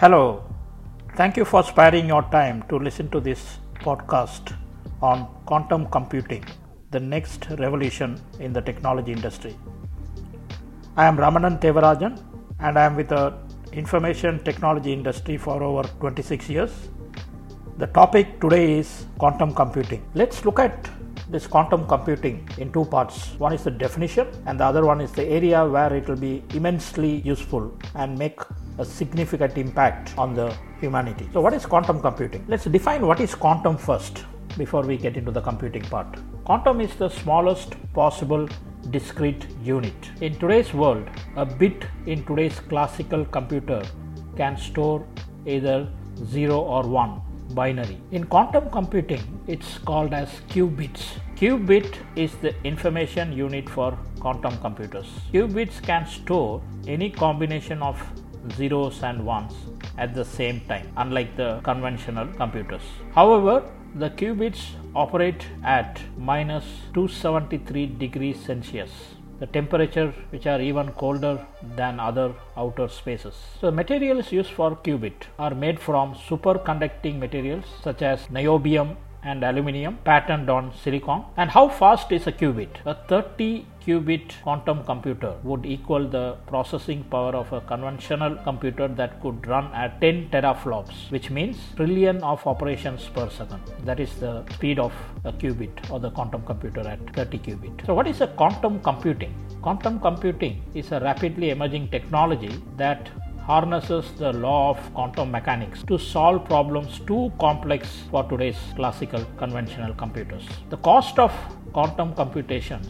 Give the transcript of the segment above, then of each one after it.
Hello, thank you for sparing your time to listen to this podcast on quantum computing, the next revolution in the technology industry. I am Ramanan Devarajan and I am with the information technology industry for over 26 years. The topic today is quantum computing. Let's look at this quantum computing in two parts. One is the definition, and the other one is the area where it will be immensely useful and make a significant impact on the humanity. So, what is quantum computing? Let's define what is quantum first before we get into the computing part. Quantum is the smallest possible discrete unit. In today's world, a bit in today's classical computer can store either 0 or 1 binary. In quantum computing, it's called as qubits. Qubit is the information unit for quantum computers. Qubits can store any combination of zeros and ones at the same time, unlike the conventional computers. However, the qubits operate at minus 273 degrees Celsius the temperature which are even colder than other outer spaces. So materials used for qubit are made from superconducting materials such as niobium and aluminium patterned on silicon. And how fast is a qubit? A 30 qubit quantum computer would equal the processing power of a conventional computer that could run at 10 teraflops, which means trillion of operations per second. That is the speed of a qubit or the quantum computer at 30 qubit. So, what is a quantum computing? Quantum computing is a rapidly emerging technology that harnesses the law of quantum mechanics to solve problems too complex for today's classical conventional computers. The cost of quantum computations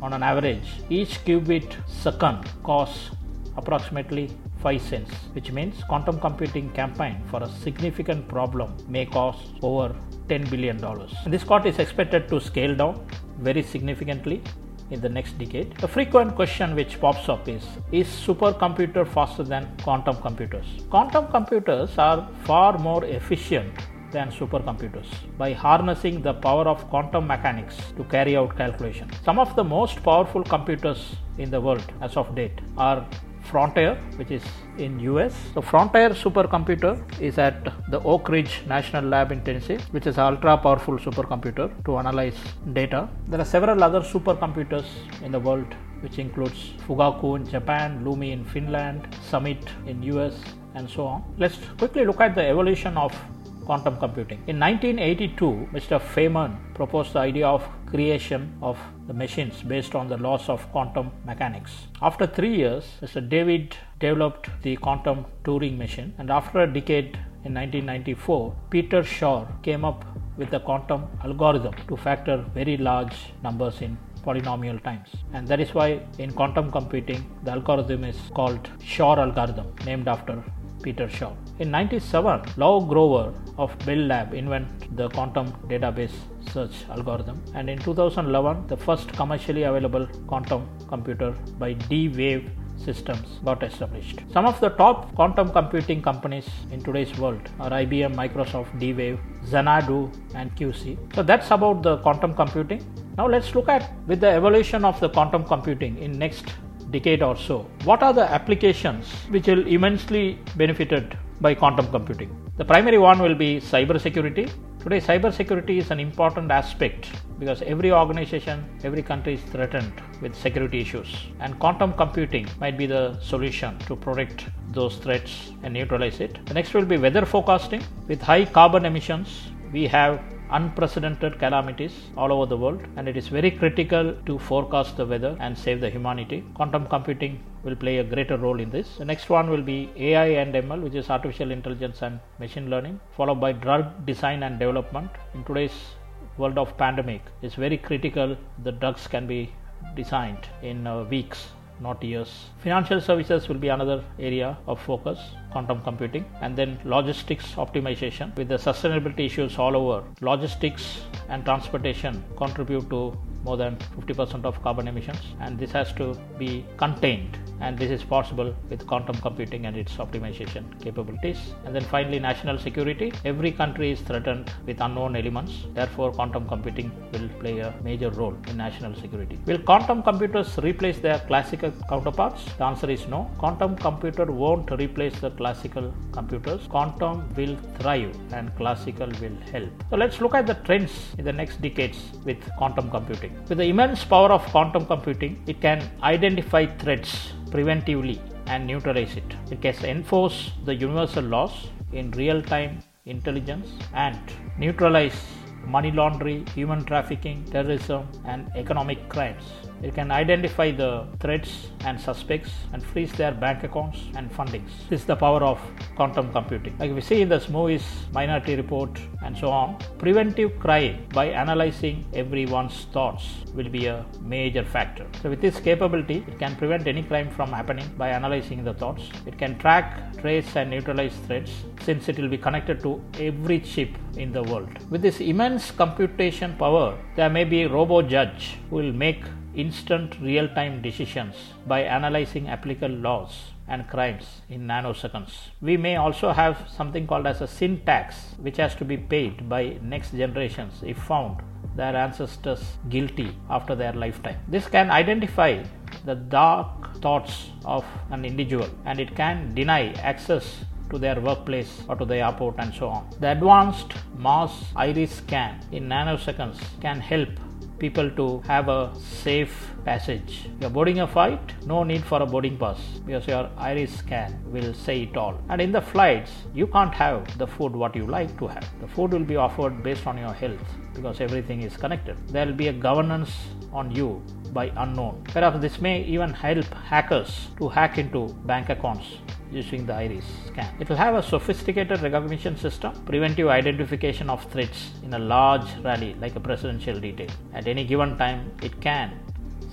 on an average, each qubit second costs approximately 5 cents, which means quantum computing campaign for a significant problem may cost over $10 billion. This cost is expected to scale down very significantly in the next decade. A frequent question which pops up is Is supercomputer faster than quantum computers? Quantum computers are far more efficient than supercomputers by harnessing the power of quantum mechanics to carry out calculations. Some of the most powerful computers in the world as of date are Frontier, which is in US. The Frontier supercomputer is at the Oak Ridge National Lab in Tennessee, which is an ultra powerful supercomputer to analyze data. There are several other supercomputers in the world, which includes Fugaku in Japan, Lumi in Finland, Summit in US, and so on. Let's quickly look at the evolution of quantum computing. In 1982, Mr. Feynman proposed the idea of creation of the machines based on the laws of quantum mechanics. After three years, Mr. David developed the quantum Turing machine, and after a decade in 1994, Peter Shor came up with the quantum algorithm to factor very large numbers in polynomial times. And that is why in quantum computing, the algorithm is called Shor algorithm, named after Peter Shor. In 97, Lou Grover of Bell Lab invented the quantum database search algorithm and in 2011 the first commercially available quantum computer by D-Wave systems got established. Some of the top quantum computing companies in today's world are IBM, Microsoft, D-Wave, Xanadu and QC. So that's about the quantum computing. Now let's look at with the evolution of the quantum computing in next decade or so, what are the applications which will immensely benefited by quantum computing? The primary one will be cybersecurity. Today, cybersecurity is an important aspect because every organization, every country is threatened with security issues, and quantum computing might be the solution to protect those threats and neutralize it. The next will be weather forecasting. With high carbon emissions, we have unprecedented calamities all over the world and it is very critical to forecast the weather and save the humanity. Quantum computing will play a greater role in this. The next one will be AI and ML, which is artificial intelligence and machine learning, followed by drug design and development. In today's world of pandemic, it's very critical the drugs can be designed in uh, weeks not years. Financial services will be another area of focus, quantum computing, and then logistics optimization with the sustainability issues all over. Logistics and transportation contribute to more than 50% of carbon emissions, and this has to be contained and this is possible with quantum computing and its optimization capabilities. And then finally, national security. Every country is threatened with unknown elements. Therefore, quantum computing will play a major role in national security. Will quantum computers replace their classical counterparts? The answer is no. Quantum computer won't replace the classical computers. Quantum will thrive and classical will help. So let's look at the trends in the next decades with quantum computing. With the immense power of quantum computing, it can identify threats preventively and neutralize it. It can enforce the universal laws in real time intelligence and neutralize money laundering, human trafficking, terrorism, and economic crimes. It can identify the threats and suspects and freeze their bank accounts and fundings. This is the power of quantum computing. Like we see in this movies, Minority Report, and so on, preventive crime by analyzing everyone's thoughts will be a major factor. So, with this capability, it can prevent any crime from happening by analyzing the thoughts. It can track, trace, and neutralize threats since it will be connected to every chip in the world. With this immense computation power, there may be a robo judge who will make instant real time decisions by analyzing applicable laws and crimes in nanoseconds. We may also have something called as a sin tax which has to be paid by next generations if found their ancestors guilty after their lifetime. This can identify the dark thoughts of an individual and it can deny access to their workplace or to the airport and so on. The advanced mass iris scan in nanoseconds can help people to have a safe passage. You're boarding a flight, no need for a boarding pass because your iris scan will say it all. And in the flights, you can't have the food what you like to have. The food will be offered based on your health because everything is connected. There will be a governance on you by unknown. Perhaps this may even help hackers to hack into bank accounts using the iris scan. It will have a sophisticated recognition system, preventive identification of threats in a large rally like a presidential detail. At any given time, it can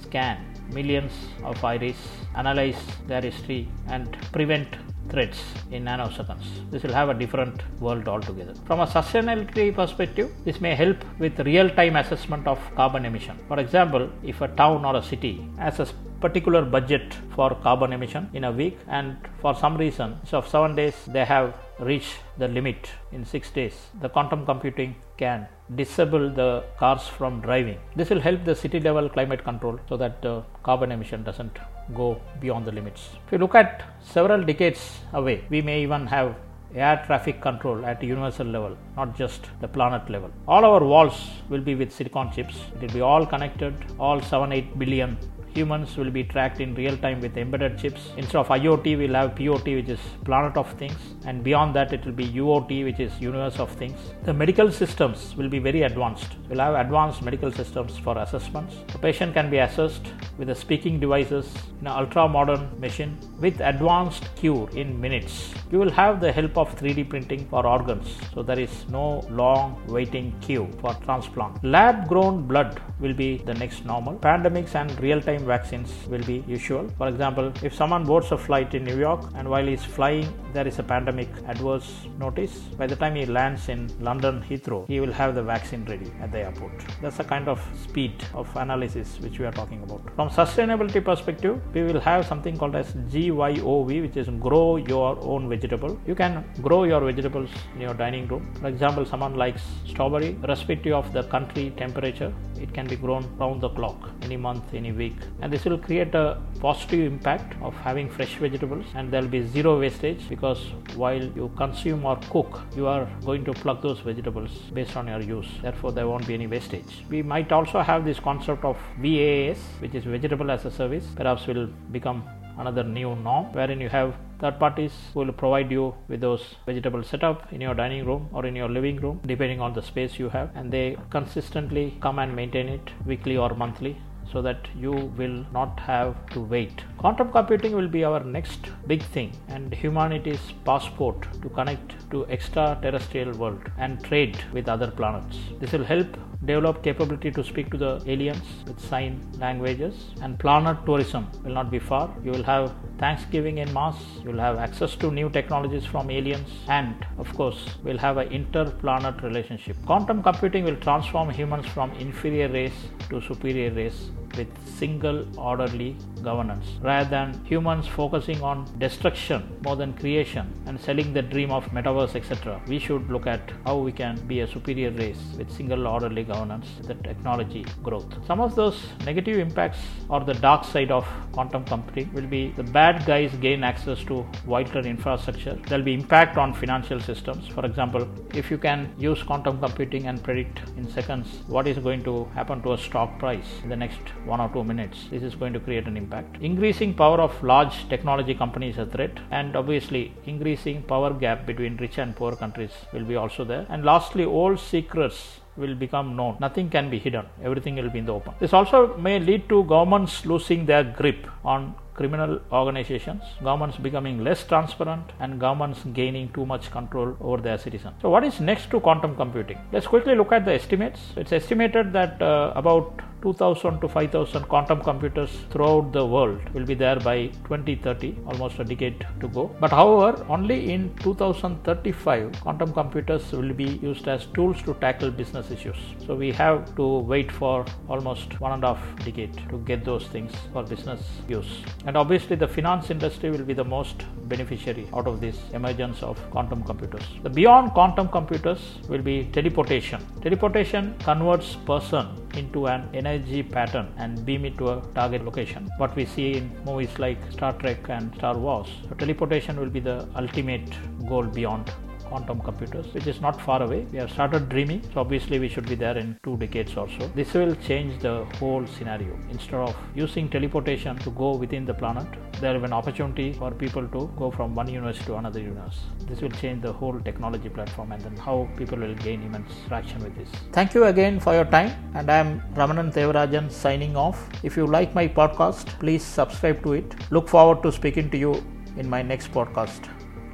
scan millions of iris, analyze their history, and prevent threats in nanoseconds. This will have a different world altogether. From a sustainability perspective, this may help with real time assessment of carbon emission. For example, if a town or a city has a particular budget for carbon emission in a week and for some reason so of 7 days they have reached the limit in 6 days the quantum computing can disable the cars from driving this will help the city level climate control so that the carbon emission doesn't go beyond the limits if you look at several decades away we may even have air traffic control at universal level, not just the planet level. All our walls will be with silicon chips. It will be all connected, all 7 8 billion humans will be tracked in real time with embedded chips. Instead of IoT, we'll have POT, which is planet of things, and beyond that, it will be UOT, which is universe of things. The medical systems will be very advanced. We'll have advanced medical systems for assessments. The patient can be assessed with the speaking devices in an ultra modern machine with advanced cure in minutes. You will have the help of 3D printing for organs, so there is no long waiting queue for transplant. Lab grown blood will be the next normal. Pandemics and real time vaccines will be usual. For example, if someone boards a flight in New York and while he's flying there is a pandemic adverse notice, by the time he lands in London Heathrow, he will have the vaccine ready at the airport. That's the kind of speed of analysis which we are talking about. From sustainability perspective, we will have something called as GYOV, which is grow your own vegetable. You can grow your vegetables in your dining room. For example, someone likes strawberry, irrespective of the country temperature, it can be grown round the clock, any month, any week and this will create a positive impact of having fresh vegetables. And there will be zero wastage because while you consume or cook you are going to plug those vegetables based on your use. Therefore there won't be any wastage. We might also have this concept of VAS which is vegetable as a service. Perhaps will become another new norm wherein you have third parties who will provide you with those vegetable setup in your dining room or in your living room depending on the space you have. And they consistently come and maintain it weekly or monthly so that you will not have to wait. Quantum computing will be our next big thing and humanity's passport to connect to extraterrestrial world and trade with other planets. This will help develop capability to speak to the aliens with sign languages and planet tourism will not be far. You will have Thanksgiving in Mars, you will have access to new technologies from aliens and of course we'll have an interplanet relationship. Quantum computing will transform humans from inferior race to superior race with single orderly governance. Rather than humans focusing on destruction more than creation and selling the dream of metaverse, etc., we should look at how we can be a superior race with single orderly governance, the technology growth. Some of those negative impacts or the dark side of quantum computing will be the bad guys gain access to vital infrastructure. There will be impact on financial systems. For example, if you can use quantum computing and predict in seconds what is going to happen to a stock price in the next one or two minutes, this is going to create an impact. Increasing power of large technology companies a threat, and obviously, increasing power gap between rich and poor countries will be also there. And lastly, all secrets will become known. Nothing can be hidden. Everything will be in the open. This also may lead to governments losing their grip on criminal organizations, governments becoming less transparent, and governments gaining too much control over their citizens. So, what is next to quantum computing? Let's quickly look at the estimates. It's estimated that uh, about 2000 to 5000 quantum computers throughout the world will be there by 2030, almost a decade to go. But however, only in 2035, quantum computers will be used as tools to tackle business issues. So we have to wait for almost one and a half decade to get those things for business use. And obviously, the finance industry will be the most beneficiary out of this emergence of quantum computers. The beyond quantum computers will be teleportation. Teleportation converts person into an energy pattern and beam it to a target location. What we see in movies like Star Trek and Star Wars. So teleportation will be the ultimate goal beyond quantum computers, which is not far away. We have started dreaming, so obviously we should be there in two decades or so. This will change the whole scenario. Instead of using teleportation to go within the planet, there will be an opportunity for people to go from one universe to another universe. This will change the whole technology platform and then how people will gain immense traction with this. Thank you again for your time, and I am Ramanan Devarajan signing off. If you like my podcast, please subscribe to it. Look forward to speaking to you in my next podcast.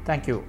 Thank you.